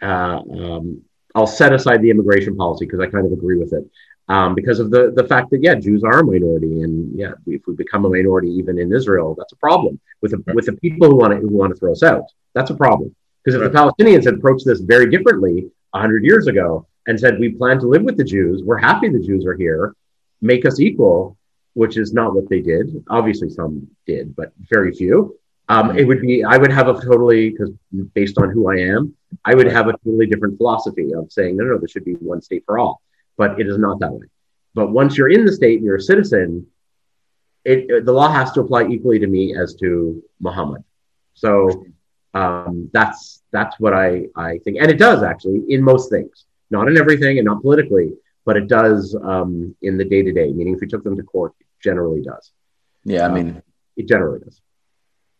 uh, um, I'll set aside the immigration policy because I kind of agree with it um, because of the the fact that yeah, Jews are a minority, and yeah, if we become a minority even in Israel, that's a problem with the, with the people who want to who want to throw us out. That's a problem because if the Palestinians had approached this very differently hundred years ago and said we plan to live with the Jews, we're happy the Jews are here, make us equal, which is not what they did. Obviously, some did, but very few. Um, it would be I would have a totally because based on who I am, I would have a totally different philosophy of saying no, no, there should be one state for all, but it is not that way. But once you're in the state and you're a citizen, it, the law has to apply equally to me as to Muhammad. So um, that's that's what I I think, and it does actually in most things, not in everything and not politically, but it does um, in the day to day. Meaning, if we took them to court, it generally does. Yeah, I mean, It generally does.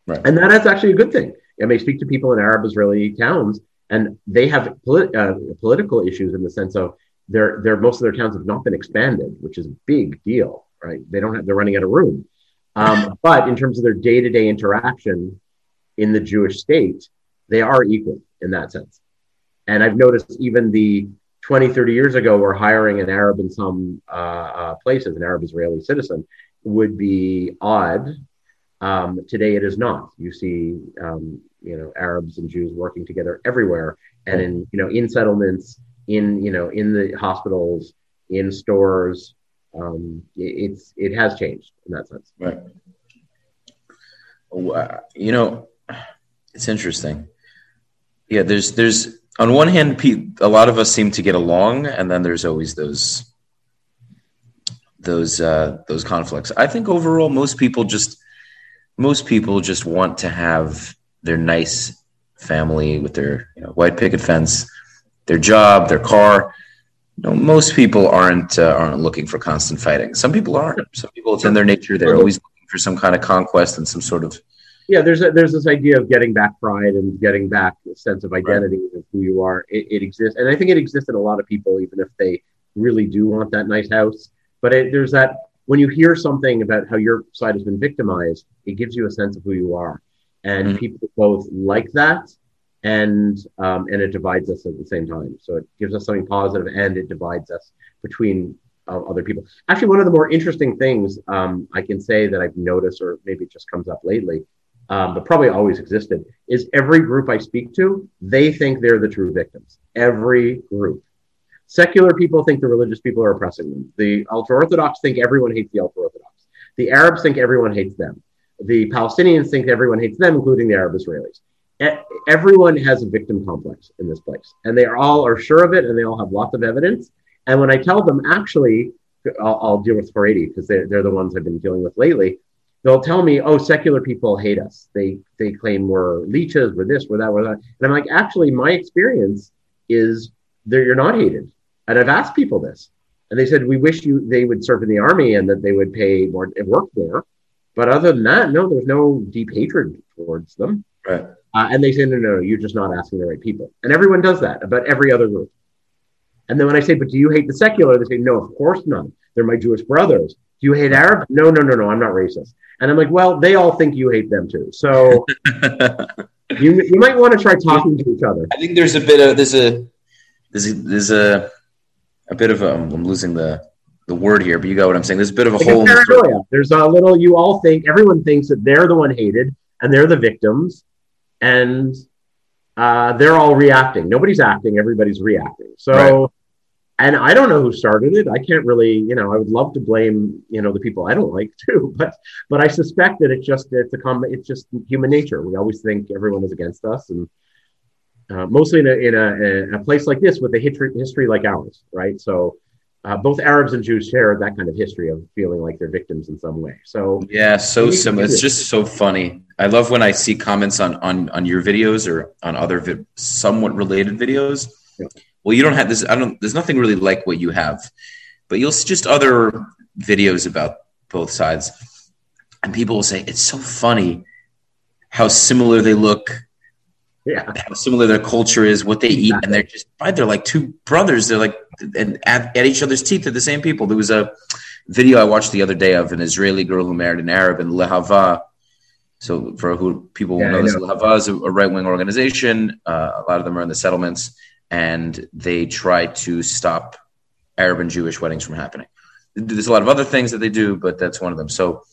Right. And that is actually a good thing. I may speak to people in Arab Israeli towns, and they have polit- uh, political issues in the sense of their their most of their towns have not been expanded, which is a big deal, right? They don't have they're running out of room. Um, [laughs] but in terms of their day to day interaction in the Jewish state, they are equal in that sense. And I've noticed even the 20, 30 years ago, where hiring an Arab in some uh, uh, places, an Arab Israeli citizen, would be odd. Um, today, it is not. You see, um, you know, Arabs and Jews working together everywhere, and in you know, in settlements, in you know, in the hospitals, in stores. Um, it, it's it has changed in that sense. right. Well, You know, It's interesting. Yeah, there's there's on one hand, a lot of us seem to get along, and then there's always those those uh, those conflicts. I think overall, most people just most people just want to have their nice family with their you know, white picket fence, their job, their car. You know, most people aren't uh, aren't looking for constant fighting. Some people aren't. Some people, it's in their nature. They're always looking for some kind of conquest and some sort of yeah. There's a, there's this idea of getting back pride and getting back a sense of identity right. of who you are. It, it, exists, and I think it exists in a lot of people, even if they really do want that nice house. But it, there's that when you hear something about how your side has been victimized, it gives you a sense of who you are, and mm-hmm. people both like that, and um, and it divides us at the same time. So it gives us something positive, and it divides us between uh, other people. Actually, one of the more interesting things um, I can say that I've noticed, or maybe it just comes up lately, um, but probably always existed, is every group I speak to, they think they're the true victims. Every group. Secular people think the religious people are oppressing them. The ultra Orthodox think everyone hates the ultra Orthodox. The Arabs think everyone hates them. The Palestinians think everyone hates them, including the Arab Israelis. everyone has a victim complex in this place, and they all are sure of it, and they all have lots of evidence. And when I tell them, actually, I'll, I'll deal with Haredi because they're, they're the ones I've been dealing with lately. They'll tell me, "Oh, secular people hate us. They they claim we're leeches, we're this, we're that, we're that." And I'm like, actually, my experience is that you're not hated. And I've asked people this, and they said we wish you they would serve in the army and that they would pay more and work there. But other than that, no, there's no deep hatred towards them. Right. Uh, and they say, no, no, no, you're just not asking the right people. And everyone does that about every other group. And then when I say, but do you hate the secular? They say, no, of course not. They're my Jewish brothers. Do you hate Arab? No, no, no, no, I'm not racist. And I'm like, well, they all think you hate them too. So [laughs] you, you might want to try talking to each other. I think there's a bit of, there's a, there's a, there's a, a bit of a, I'm losing the the word here, but you got what I'm saying. There's a bit of a like whole paranoia. There's a little. You all think everyone thinks that they're the one hated and they're the victims, and uh, they're all reacting. Nobody's acting. Everybody's reacting. So. Right. And I don't know who started it. I can't really, you know, I would love to blame, you know, the people I don't [laughs] like too, but but I suspect that it's just it's a com- it's just human nature. We always think everyone is against us, and uh, mostly in, a, in a, a, place like this with a history, history like ours, right? So uh, both Arabs and Jews share that kind of history of feeling like they're victims in some way. So yeah, so similar. It's just so funny. I love when I see comments on on on your videos or on other vi- somewhat related videos. Yeah. Well, you don't have this. I don't. There's nothing really like what you have, but you'll see just other videos about both sides, and people will say it's so funny how similar they look yeah. how similar their culture is, what they eat, and they're just right. They're like two brothers. They're like and at, at each other's teeth. They're the same people. There was a video I watched the other day of an Israeli girl who married an Arab in Lehava. So for who people yeah, know this, Lehava is a, a right wing organization. Uh, a lot of them are in the settlements, and they try to stop Arab and Jewish weddings from happening. There's a lot of other things that they do, but that's one of them. So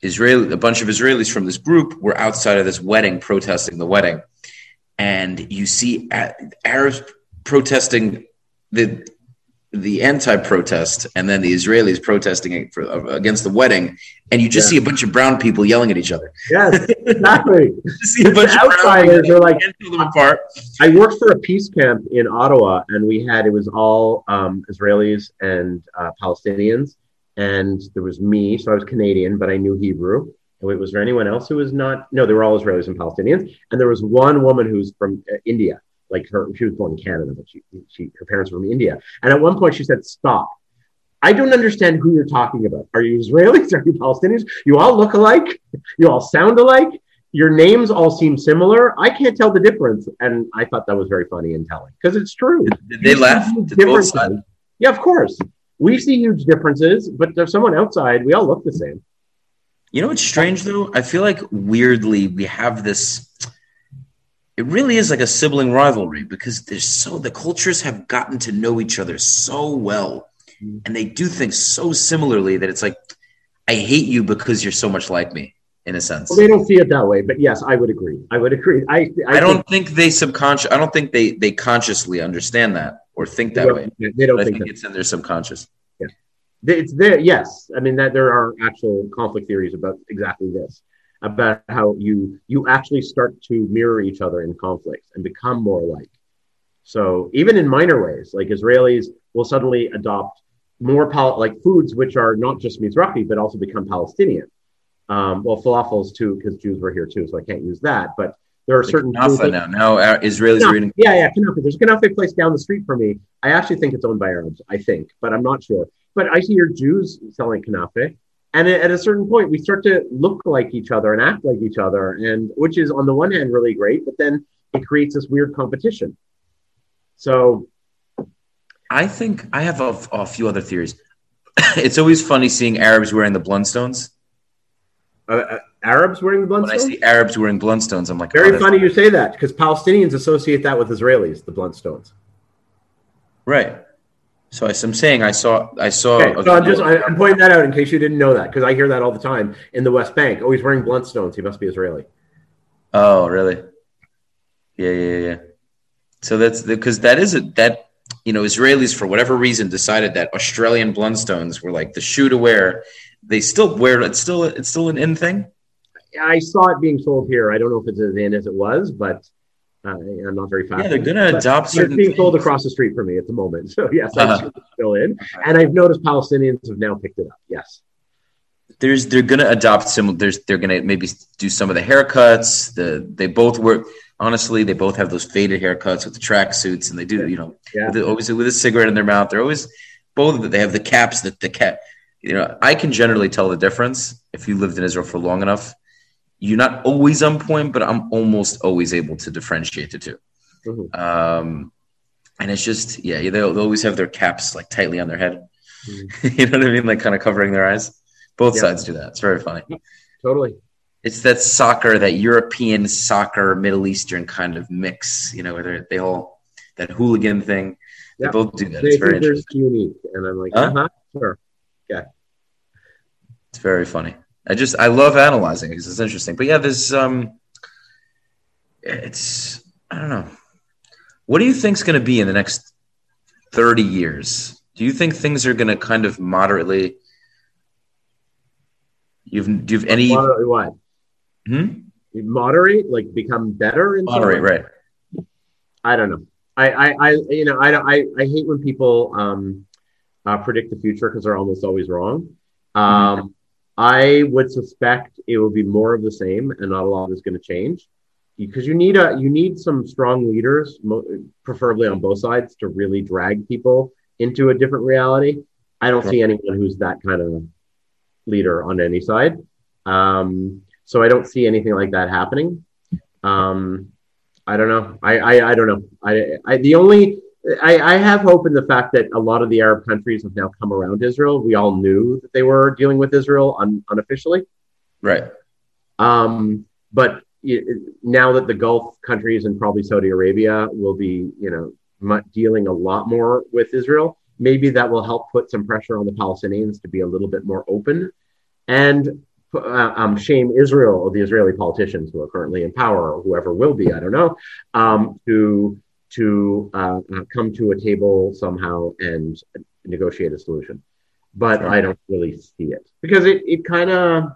Israeli, a bunch of Israelis from this group were outside of this wedding protesting the wedding, and you see Arabs protesting the the anti-protest, and then the Israelis protesting for, against the wedding, and you just yeah. see a bunch of brown people yelling at each other. Yes, exactly. [laughs] see a bunch of outsiders are like them apart. I worked for a peace camp in Ottawa, and we had it was all um, Israelis and uh, Palestinians and there was me, so I was Canadian, but I knew Hebrew. wait, was there anyone else who was not? No, they were all Israelis and Palestinians. And there was one woman who's from uh, India, like her, she was born in Canada, but she, she, her parents were from India. And at one point, she said, "Stop! I don't understand who you're talking about. Are you Israelis? [laughs] Are you Palestinians? You all look alike. You all sound alike. Your names all seem similar. I can't tell the difference." And I thought that was very funny and telling because it's true. Did they laugh? Did yeah, of course we see huge differences, but there's someone outside, we all look the same. You know what's strange though? I feel like weirdly we have this. It really is like a sibling rivalry because there's so the cultures have gotten to know each other so well, mm-hmm. and they do things so similarly that it's like I hate you because you're so much like me in a sense. Well, they don't see it that way, but yes, I would agree. I would agree. I I, I don't think, think they subconscious. I don't think they they consciously understand that or think that way. They don't think, think it's in their subconscious. Yeah, it's there. Yes, I mean that there are actual conflict theories about exactly this. about how you you actually start to mirror each other in conflicts and become more alike. So even in minor ways, like Israelis will suddenly adopt more pal- like foods which are not just mizrahi but also become Palestinian. Um, well, falafels too, because Jews were here too, so I can't use that. But there are Like certain foods- now. Now uh, Israelis are eating. yeah, yeah, knafe. There's a knafe place down the street from me. I actually think it's owned by Arabs. I think, but I'm not sure. But I hear Jews selling knafe, and at a certain point, we start to look like each other and act like each other, and which is on the one hand really great, but then it creates this weird competition. So I think I have a, a few other theories. [coughs] it's always funny seeing Arabs wearing the Blundstones. uh, uh, Arabs wearing the When I see Arabs wearing Blundstones, I'm like, oh, Very that's- funny you say that because Palestinians associate that with Israelis, the Blundstones. Right. So I'm saying I saw I saw. Okay, so I'm just I, I'm pointing that out in case you didn't know that because I hear that all the time in the West Bank. Oh, he's wearing Blundstones. He must be Israeli. Oh, really? Yeah, yeah, yeah. So that's because that is a that you know Israelis for whatever reason decided that Australian Blundstones were like the shoe to wear. They still wear it's still it's still an in thing. I saw it being sold here. I don't know if it's as in as it was, but uh, I'm not very fast. Yeah, they're gonna But adopt It's certain. being sold across the street from me at the moment. [laughs] So yes, Uh-huh. I'm still in, and I've noticed Palestinians have now picked it up. Yes. There's they're gonna adopt some. There's they're gonna maybe do some of the haircuts. The they both work. Honestly, they both have those faded haircuts with the track suits, and they do you know Yeah. with always with a cigarette in their mouth. They're always both. They have the caps that the cap. You know, I can generally tell the difference if you lived in Israel for long enough. You're not always on point, but I'm almost always able to differentiate the 2 Mhm. Um, and it's just yeah, they'll, they'll always have their caps like tightly on their head. Mhm. [laughs] you know what I mean, like kind of covering their eyes. Both Yeah. sides do that. It's very funny. Totally. It's that soccer, that European soccer, Middle Eastern kind of mix. You know, where they're- all that hooligan thing. They Yeah. both do that. They It's very interesting. unique, and I'm like, Huh? uh-huh, sure. Yeah. It's very funny. I just I love analyzing because it's interesting. But yeah, there's um, it's I don't know. What do you think's going to be in the next thirty years? Do you think things are going to kind of moderately? You've do you have any Moderate what? hmm? Moderate, like become better in moderate right? I don't know. I, I, I you know, I, don't- I, I hate when people um, uh, predict the future because they're almost always wrong. Um, I would suspect it will be more of the same, and not a lot is going to change because you need a you need some strong leaders, preferably on both sides, to really drag people into a different reality. I don't see anyone who's that kind of leader on any side. Um, so I don't see anything like that happening. Um, I don't know. I, I, I don't know. I, I the only I, I have hope in the fact that a lot of the Arab countries have now come around Israel. We all knew that they were dealing with Israel un, unofficially. Right. Um, but it, now that the Gulf countries and probably Saudi Arabia will be, you know, dealing a lot more with Israel, maybe that will help put some pressure on the Palestinians to be a little bit more open and uh, um, shame Israel or the Israeli politicians who are currently in power or whoever will be, I don't know, um, to to uh, uh, come to a table somehow and negotiate a solution. But Sure. I don't really see it because it, it kind of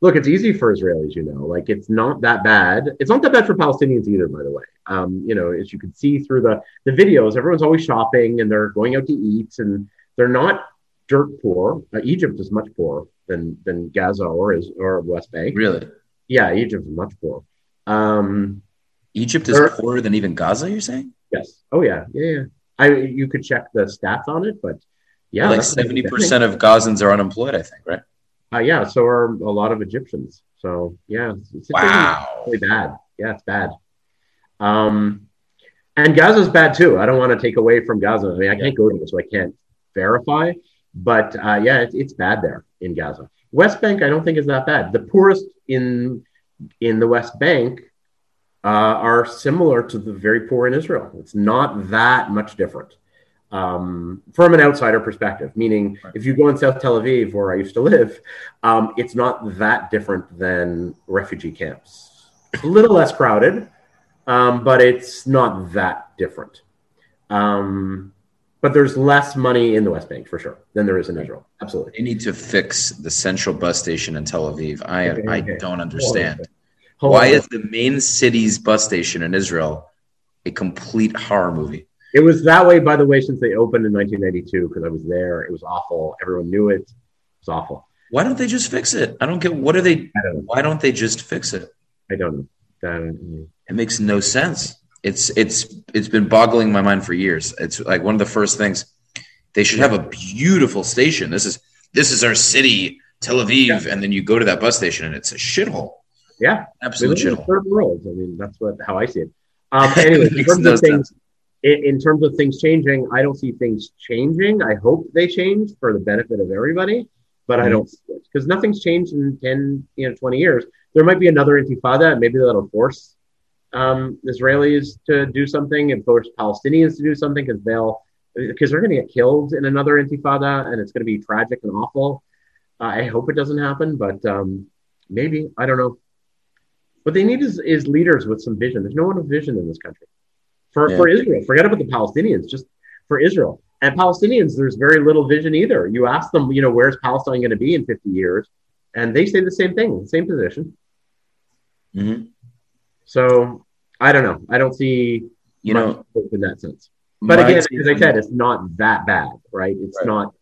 look, it's easy for Israelis, you know, like it's not that bad. It's not that bad for Palestinians either, by the way. Um, you know, as you can see through the, the videos, everyone's always shopping and they're going out to eat and they're not dirt poor. Uh, Egypt is much poorer than, than Gaza or is or West Bank. Really. Yeah, Egypt is much poorer. Um, Egypt is Or- poorer than even Gaza. You're saying? yes. Oh yeah. Yeah. Yeah. I, you could check the stats on it, but yeah, like that's what I'm seventy percent of Gazans are unemployed. I think. Right. Uh, yeah. So are a lot of Egyptians. So yeah, it's, it's Wow. really bad. Yeah, it's bad. Um, and Gaza's bad too. I don't want to take away from Gaza. I mean, I can't go to it, so I can't verify. But uh, yeah, it, it's bad there in Gaza. West Bank, I don't think is that bad. The poorest in in the West Bank uh, are similar to the very poor in Israel. It's not that much different um, from an outsider perspective. Meaning, if you go in South Tel Aviv, where I used to live, um, it's not that different than refugee camps. It's a little less crowded, um, but it's not that different. Um, but there's less money in the West Bank for sure than there is in Israel. Absolutely. They need to fix the central bus station in Tel Aviv. I Okay, I okay. don't understand. Hold Why on. is the main city's bus station in Israel a complete horror movie? it was that way, by the way, since they opened in 1992 because I was there. It was awful. Everyone knew it. It was awful. Why don't they just fix it? I don't get what are they don't why don't they just fix it? I don't know. It makes no sense. It's it's it's been boggling my mind for years. It's like one of the first things they should have a beautiful station. This is this is our city, Tel Aviv, and then you go to that bus station and it's a shithole. Yeah, we Absolute live in the third world. I mean, that's what how I see it. Um, [laughs] anyway, in terms of things, in, in terms of things changing, I don't see things changing. I hope they change for the benefit of everybody, but I Mhm. don't because nothing's changed in 10, you know, 20 years. There might be another intifada, and maybe that'll force um, Israelis to do something and force Palestinians to do something because they'll because they're going to get killed in another intifada, and it's going to be tragic and awful. Uh, I hope it doesn't happen, but um, maybe I don't know. What they need is, is leaders with some vision. There's no one with vision in this country. For, Yeah. for Israel, forget about the Palestinians, just for Israel. And Palestinians, there's very little vision either. You ask them, you know, where's Palestine going to be in 50 years? And they say the same thing, same position. Mhm. So I don't know. I don't see You know, in that sense. But again, as I said, it's not that bad, right? It's Right. not.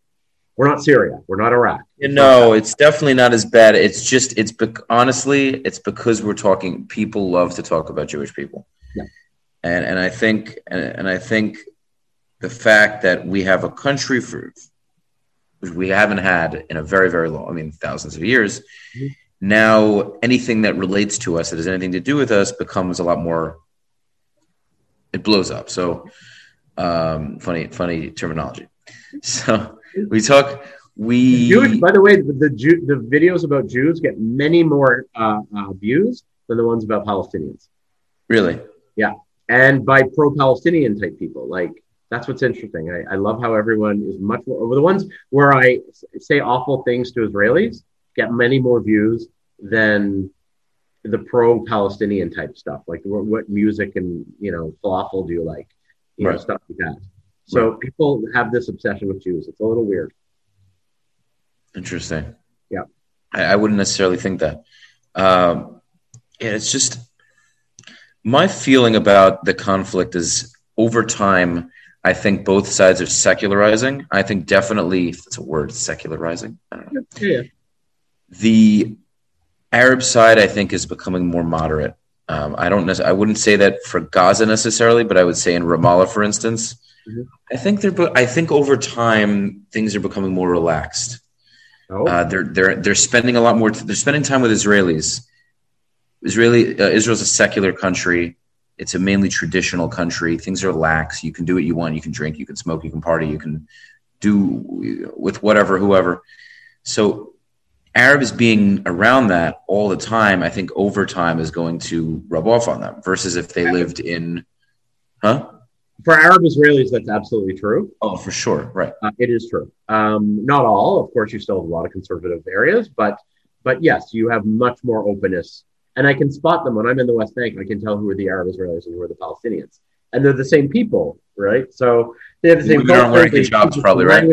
We're not Syria. We're not Iraq. You know, it's definitely not as bad. It's just, it's bec- honestly, it's because we're talking. People love to talk about Jewish people, Yeah. and and I think and, and I think the fact that we have a country for which we haven't had in a very very long, I mean, thousands of years. Mhm. Now, anything that relates to us that has anything to do with us becomes a lot more. It blows up. So, um, funny, funny terminology. [laughs] So we talk. We Jewish, by the way, the the, Jew, the videos about Jews get many more uh, uh, views than the ones about Palestinians, really. Yeah, and by pro-Palestinian type people. Like that's what's interesting. I, I love how everyone is much more. Over the ones where I say awful things to Israelis get many more views than the pro-Palestinian type stuff. Like what, what music and you know falafel do you like? You know stuff like that. So people have this obsession with Jews. It's a little weird. Interesting. Yeah. I, I wouldn't necessarily think that. Um, yeah, it's just my feeling about the conflict is over time. I think both sides are secularizing. I think definitely, if it's a word, secularizing. I don't know. Yeah. The Arab side, I think, is becoming more moderate. Um, I don't. I wouldn't say that for Gaza necessarily, but I would say in Ramallah, for instance, I think they're. I think over time things are becoming more relaxed. Oh. Uh, they're they're they're spending a lot more. They're spending time with Israelis. Israeli uh, Israel's a secular country. It's a mainly traditional country. Things are lax. You can do what you want. You can drink. You can smoke. You can party. You can do with whatever, whoever. So Arabs being around that all the time, I think over time is going to rub off on them. Versus if they lived in, huh? For Arab Israelis, that's absolutely true. Oh, for sure, right. Uh, it is true. Um, not all, of course. You still have a lot of conservative areas, but but yes, you have much more openness. And I can spot them when I'm in the West Bank. I can tell who are the Arab Israelis and who are the Palestinians, and they're the same people, right? So they have the same. Aren't wearing hijabs, probably, right?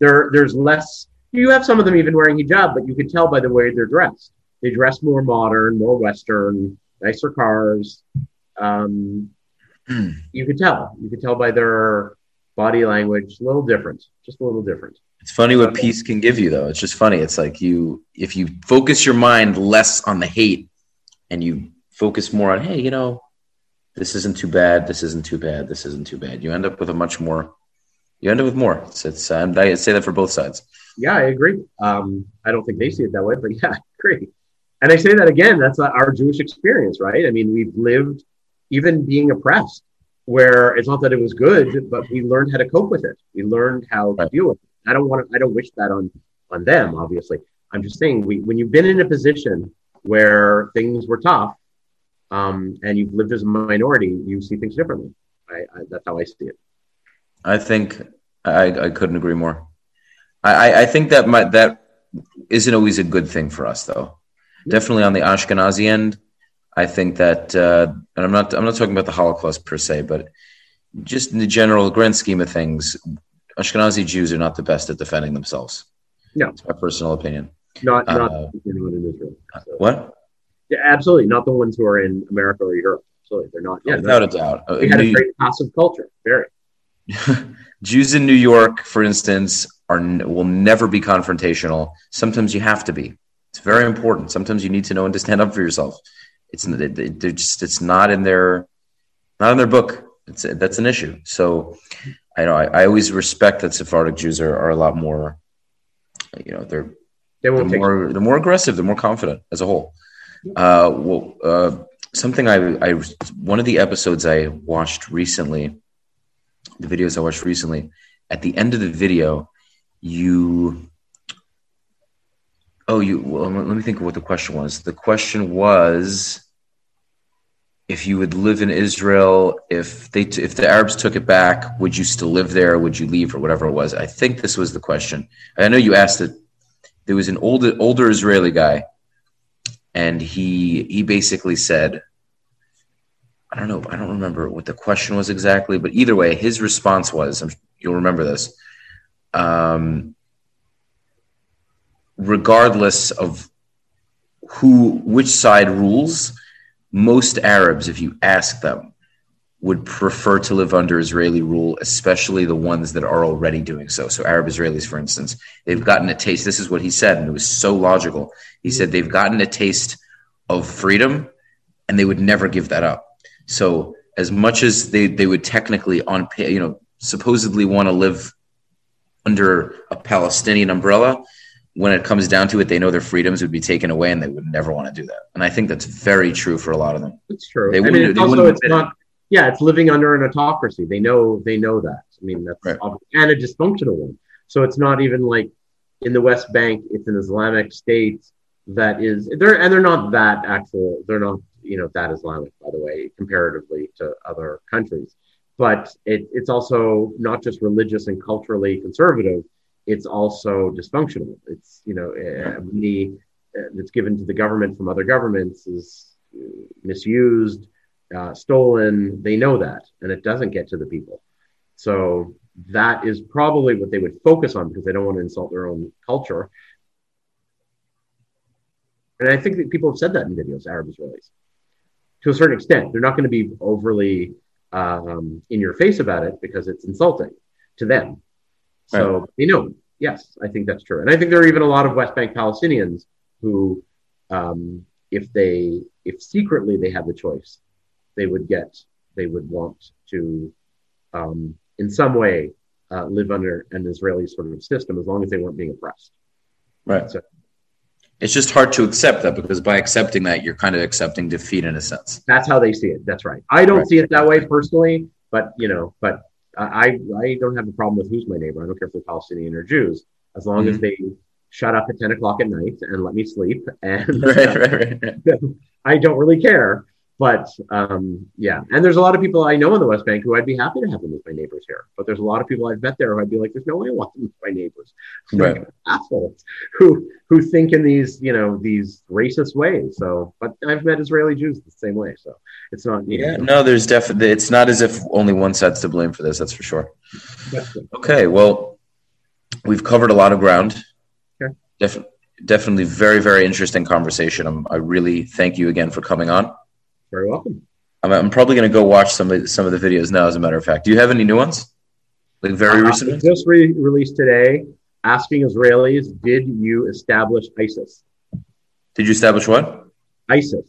There, there's less. You have some of them even wearing hijab, but you can tell by the way they're dressed. They dress more modern, more Western, nicer cars. Um, Hmm. you could tell. You could tell by their body language, a little different, just a little different. It's funny what peace can give you, though. It's just funny. It's like you, if you focus your mind less on the hate and you focus more on, hey, you know, this isn't too bad. This isn't too bad. This isn't too bad. You end up with a much more. You end up with more. It's. it's um, I say that for both sides. Yeah, I agree. Um, I don't think they see it that way, but [laughs] yeah, I agree. And I say that again, that's our Jewish experience, right? I mean, we've lived even being oppressed, where it's not that it was good, but we learned how to cope with it. We learned how to deal with it. I don't want to, I don't wish that on on them, obviously. I'm just saying we when you've been in a position where things were tough, um, and you've lived as a minority, you see things differently. I, I, that's how I see it. I think I, I couldn't agree more. I, I- think that my, that isn't always a good thing for us, though. Definitely on the Ashkenazi end, I think that, uh, and I'm not I'm not talking about the Holocaust per se, but just in the general grand scheme of things, Ashkenazi Jews are not the best at defending themselves. No. It's my personal opinion. Not not Uh, anyone in Israel. So- What? Yeah, absolutely. Not the ones who are in America or Europe. Absolutely. They're not. Yeah, Without a doubt. Uh, they had a New- great passive culture. Very. [laughs] Jews in New York, for instance, are will never be confrontational. Sometimes you have to be. It's very important. Sometimes you need to know when to stand up for yourself. It's they- they- they're just it's not in their not in their book. It's that's an issue. So I know I, I always respect that Sephardic Jews are, are a lot more. You know, they're They they're more they're more aggressive. They're more confident as a whole. Uh, well, uh, something I, I one of the episodes I watched recently, the videos I watched recently. At the end of the video, you oh you well, let me think of what the question was. The question was if you would live in Israel, if they t- if the Arabs took it back, would you still live there? Would you leave or whatever it was? I think this was the question. I know you asked it. There was an older older Israeli guy, and he he basically said, I don't know, I don't remember what the question was exactly, but either way, his response was, I'm, you'll remember this. Um, regardless of who which side rules, most Arabs, if you ask them, would prefer to live under Israeli rule, especially the ones that are already doing so. So Arab Israelis, for instance, they've gotten a taste. This is what he said, and it was so logical. He said they've gotten a taste of freedom, and they would never give that up. So as much as they they would technically on you know supposedly want to live under a Palestinian umbrella, when it comes down to it, they know their freedoms would be taken away, and they would never want to do that. And I think that's very true for a lot of them. It's true. They I mean, wouldn't- it's also wouldn't it's admit it. Yeah, it's living under an autocracy. They know. They know that. I mean, that's Right. obvious. and a dysfunctional one. So it's not even like in the West Bank. It's an Islamic state that is. They're and they're not that actual. They're not you know that Islamic, by the way, comparatively to other countries. But it, it's also not just religious and culturally conservative. It's also dysfunctional. It's you know money uh, that's given to the government from other governments is uh, misused uh, stolen. They know that, and it doesn't get to the people. So that is probably what they would focus on because they don't want to insult their own culture. And I think that people have said that in videos, Arab Israelis, to a certain extent. They're not going to be overly um, in your face about it because it's insulting to them. So they know. Yes, I think that's true, and I think there are even a lot of West Bank Palestinians who, um, if they if secretly they had the choice, they would get they would want to um, in some way uh, live under an Israeli sort of system as long as they weren't being oppressed. Right. So- It's just hard to accept that because by accepting that, you're kind of accepting defeat in a sense. That's how they see it. That's right. I don't Right. see it that way personally, but you know, but I I don't have a problem with who's my neighbor. I don't care if they're Palestinian or Jews, as long as Mhm. they shut up at ten o'clock at night and let me sleep. And [laughs] right, right, right. [laughs] I don't really care. But um, yeah, and there's a lot of people I know in the West Bank who I'd be happy to have them as my neighbors here. But there's a lot of people I've met there who I'd be like, there's no way I want them as my neighbors. Right. assholes who who think in these you know these racist ways. So, but I've met Israeli Jews the same way. So it's not Yeah, know, no, there's definitely, it's not as if only one side's to blame for this, that's for sure. Okay, well, we've covered a lot of ground. Def- definitely very, very interesting conversation. I'm, I really thank you again for coming on. Very welcome. I'm, I'm probably going to go watch some of, some of the videos now, as a matter of fact. Do you have any new ones? Like very Uh, recent? just re- released today, asking Israelis, did you establish ISIS? Did you establish what? ISIS.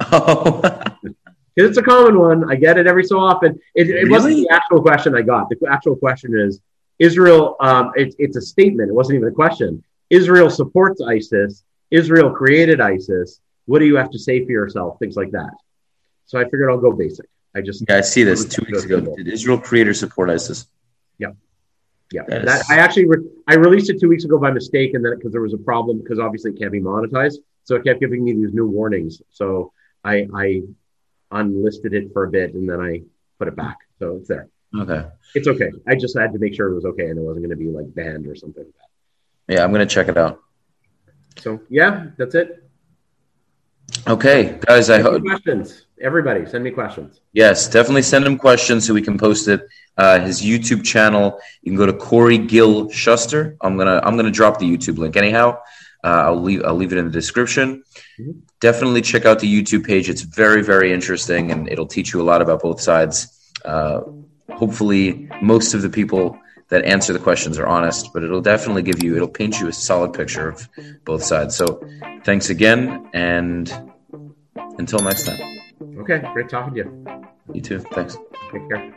[laughs] Oh, [laughs] It's a common one. I get it every so often. It, it wasn't the actual question I got. The actual question is Israel. Um, it, it's a statement. It wasn't even a question. Israel supports ISIS. Israel created ISIS. What do you have to say for yourself? Things like that. So I figured I'll go basic. I just yeah, I see this two weeks ago. Did Israel create or support ISIS? Yeah, yeah. That That, is- I actually re- I released it two weeks ago by mistake, and then because there was a problem because obviously it can't be monetized, so it kept giving me these new warnings. So I I unlisted it for a bit, and then I put it back. So it's there. Okay. It's okay. I just had to make sure it was okay and it wasn't going to be like banned or something like that. Yeah, I'm going to check it out. So yeah, that's it. Okay, guys, I hope. questions. Everybody, send me questions. Yes, definitely send him questions so we can post it. Uh, his YouTube channel, you can go to Corey Gil Shuster. I'm gonna I'm gonna drop the YouTube link anyhow. Uh, I'll leave I'll leave it in the description. Mhm. Definitely check out the YouTube page. It's very very interesting and it'll teach you a lot about both sides. Uh, hopefully, most of the people that answer the questions are honest, but it'll definitely give you, it'll paint you a solid picture of both sides. So thanks again. And until next time. Okay. Great talking to you. You too. Thanks. Take care.